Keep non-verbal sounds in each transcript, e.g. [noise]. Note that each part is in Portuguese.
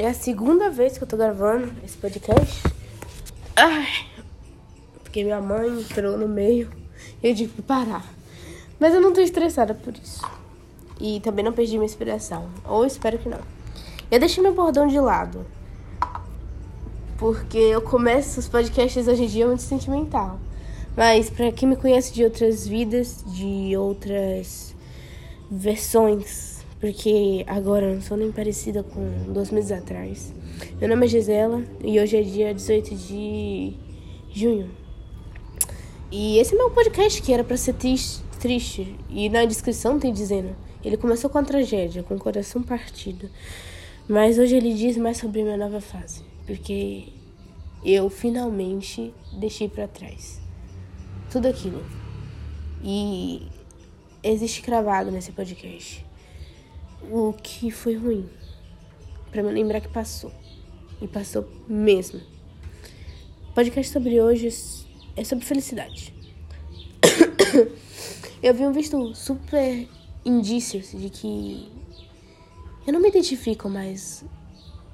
É a segunda vez que eu tô gravando esse podcast. Ai, porque minha mãe entrou no meio e eu tive que parar. Mas eu não tô estressada por isso. E também não perdi minha inspiração. Ou espero que não. Eu deixei meu bordão de lado. Porque eu começo os podcasts hoje em dia muito sentimental. Mas para quem me conhece de outras vidas, de outras versões porque agora eu não sou nem parecida com dois meses atrás. Meu nome é Gisela e hoje é dia 18 de junho. E esse é meu podcast que era para ser triste, triste. E na descrição tem dizendo: ele começou com a tragédia, com o coração partido. Mas hoje ele diz mais sobre minha nova fase, porque eu finalmente deixei para trás tudo aquilo. E existe cravado nesse podcast o que foi ruim. Para me lembrar que passou. E passou mesmo. O podcast sobre hoje é sobre felicidade. [coughs] eu vi um visto super indícios de que eu não me identifico mais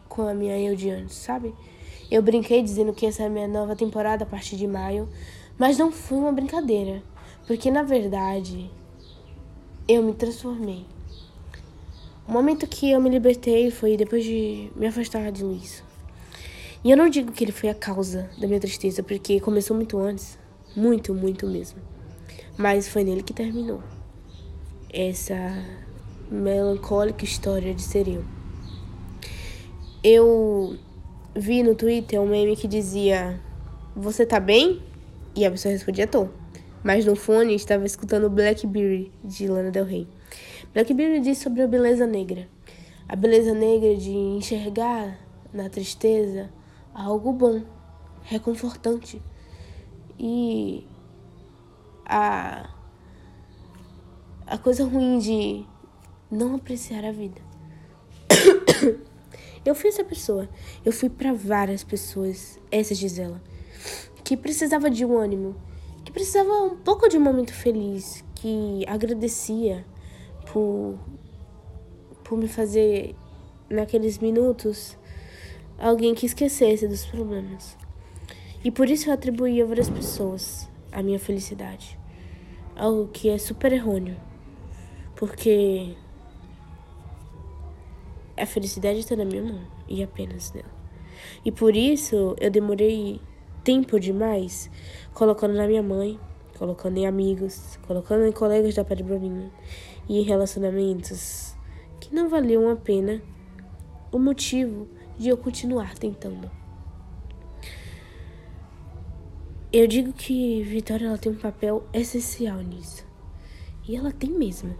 com a minha eu de antes, sabe? Eu brinquei dizendo que essa é a minha nova temporada a partir de maio, mas não foi uma brincadeira, porque na verdade eu me transformei. O momento que eu me libertei foi depois de me afastar de Luiz. E eu não digo que ele foi a causa da minha tristeza, porque começou muito antes. Muito, muito mesmo. Mas foi nele que terminou. Essa melancólica história de ser eu. Eu vi no Twitter um meme que dizia: Você tá bem? E a pessoa respondia: Tô. Mas no fone estava escutando Blackberry de Lana Del Rey. Blackberry diz sobre a beleza negra. A beleza negra de enxergar na tristeza algo bom, reconfortante. E a, a coisa ruim de não apreciar a vida. [coughs] Eu fui essa pessoa. Eu fui para várias pessoas, essa Gisela, que precisava de um ânimo, precisava um pouco de um momento feliz, que agradecia por, por me fazer, naqueles minutos, alguém que esquecesse dos problemas. E por isso eu atribuí a várias pessoas a minha felicidade. Algo que é super errôneo. Porque a felicidade está na minha mão e apenas nela. E por isso eu demorei tempo demais colocando na minha mãe, colocando em amigos, colocando em colegas da Pedra Bruninha e em relacionamentos que não valiam a pena o motivo de eu continuar tentando. Eu digo que Vitória ela tem um papel essencial nisso. E ela tem mesmo.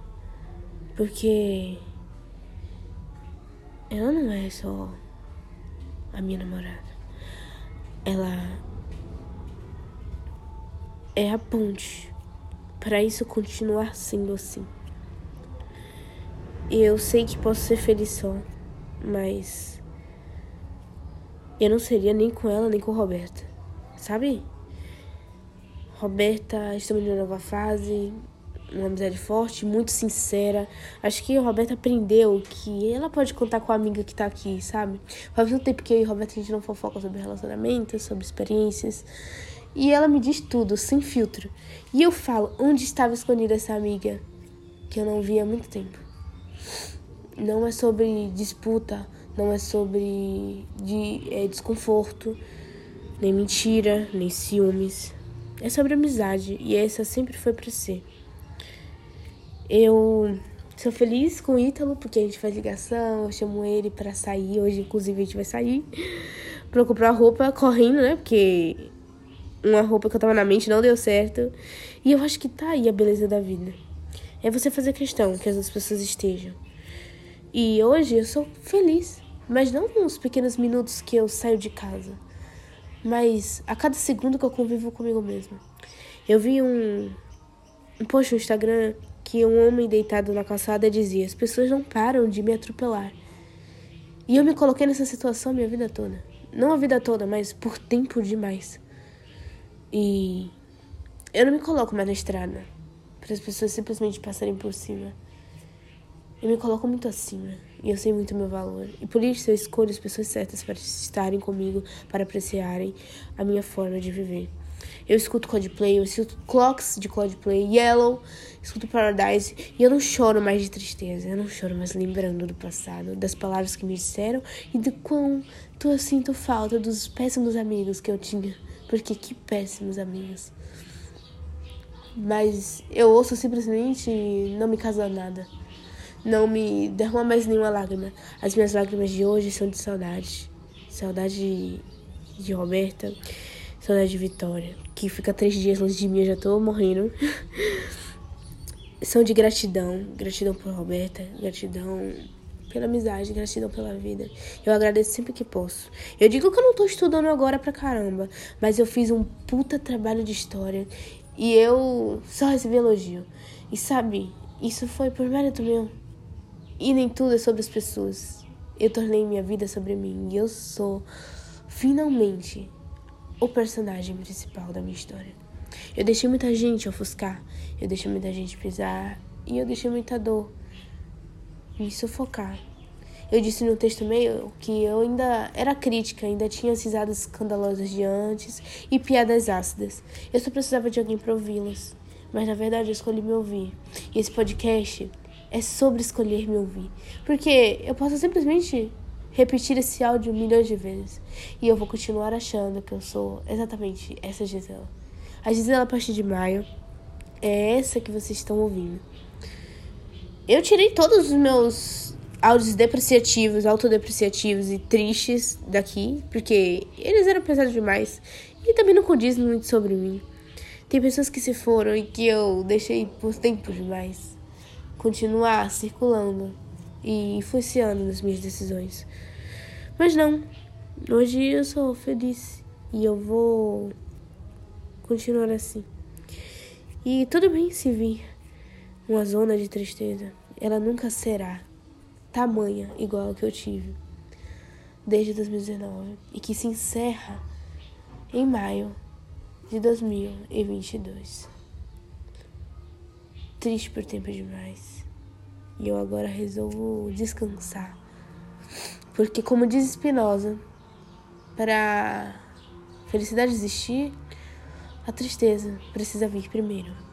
Porque ela não é só a minha namorada. Ela é a ponte para isso continuar sendo assim. Eu sei que posso ser feliz só, mas eu não seria nem com ela nem com Roberta, sabe? Roberta, estamos em uma nova fase, uma amizade forte, muito sincera. Acho que a Roberta aprendeu que ela pode contar com a amiga que tá aqui, sabe? Faz um tempo que eu e Roberta a gente não fofoca sobre relacionamentos, sobre experiências. E ela me diz tudo, sem filtro. E eu falo onde estava escondida essa amiga que eu não via há muito tempo. Não é sobre disputa, não é sobre de, é, desconforto, nem mentira, nem ciúmes. É sobre amizade e essa sempre foi para ser. Eu sou feliz com o Ítalo porque a gente faz ligação, eu chamo ele para sair. Hoje, inclusive, a gente vai sair pra comprar roupa correndo, né? Porque uma roupa que eu tava na mente não deu certo. E eu acho que tá aí a beleza da vida é você fazer questão que as outras pessoas estejam. E hoje eu sou feliz, mas não nos pequenos minutos que eu saio de casa, mas a cada segundo que eu convivo comigo mesma. Eu vi um, um post no Instagram que um homem deitado na calçada dizia: As pessoas não param de me atropelar. E eu me coloquei nessa situação a minha vida toda. Não a vida toda, mas por tempo demais. E eu não me coloco mais na estrada para as pessoas simplesmente passarem por cima. Eu me coloco muito acima e eu sei muito o meu valor. E por isso eu escolho as pessoas certas para estarem comigo, para apreciarem a minha forma de viver. Eu escuto Coldplay, eu escuto Clocks de Coldplay, Yellow, escuto Paradise e eu não choro mais de tristeza, eu não choro mais lembrando do passado, das palavras que me disseram e do quanto eu sinto falta dos péssimos amigos que eu tinha. Porque que péssimos amigos. Mas eu ouço simplesmente não me casa nada. Não me derrama mais nenhuma lágrima. As minhas lágrimas de hoje são de saudade. Saudade de Roberta Saudade de Vitória, que fica três dias longe de mim, eu já tô morrendo. [laughs] São de gratidão, gratidão por Roberta, gratidão pela amizade, gratidão pela vida. Eu agradeço sempre que posso. Eu digo que eu não tô estudando agora pra caramba, mas eu fiz um puta trabalho de história e eu só recebi elogio. E sabe, isso foi por mérito meu. E nem tudo é sobre as pessoas. Eu tornei minha vida sobre mim e eu sou finalmente o personagem principal da minha história. Eu deixei muita gente ofuscar, eu deixei muita gente pisar e eu deixei muita dor me sufocar. Eu disse no texto meio que eu ainda era crítica, ainda tinha risadas escandalosas de antes e piadas ácidas. Eu só precisava de alguém para ouvi-las. Mas na verdade eu escolhi me ouvir. E esse podcast é sobre escolher me ouvir. Porque eu posso simplesmente repetir esse áudio milhões de vezes. E eu vou continuar achando que eu sou exatamente essa Gisela. A Gisela a partir de maio é essa que vocês estão ouvindo. Eu tirei todos os meus áudios depreciativos, autodepreciativos e tristes daqui, porque eles eram pesados demais e também não condizem muito sobre mim. Tem pessoas que se foram e que eu deixei por tempo demais continuar circulando e influenciando nas minhas decisões. Mas não, hoje eu sou feliz e eu vou continuar assim. E tudo bem se vir uma zona de tristeza, ela nunca será tamanha igual a que eu tive desde 2019 e que se encerra em maio de 2022. Triste por tempo demais. E eu agora resolvo descansar porque, como diz Spinoza, para felicidade existir, a tristeza precisa vir primeiro.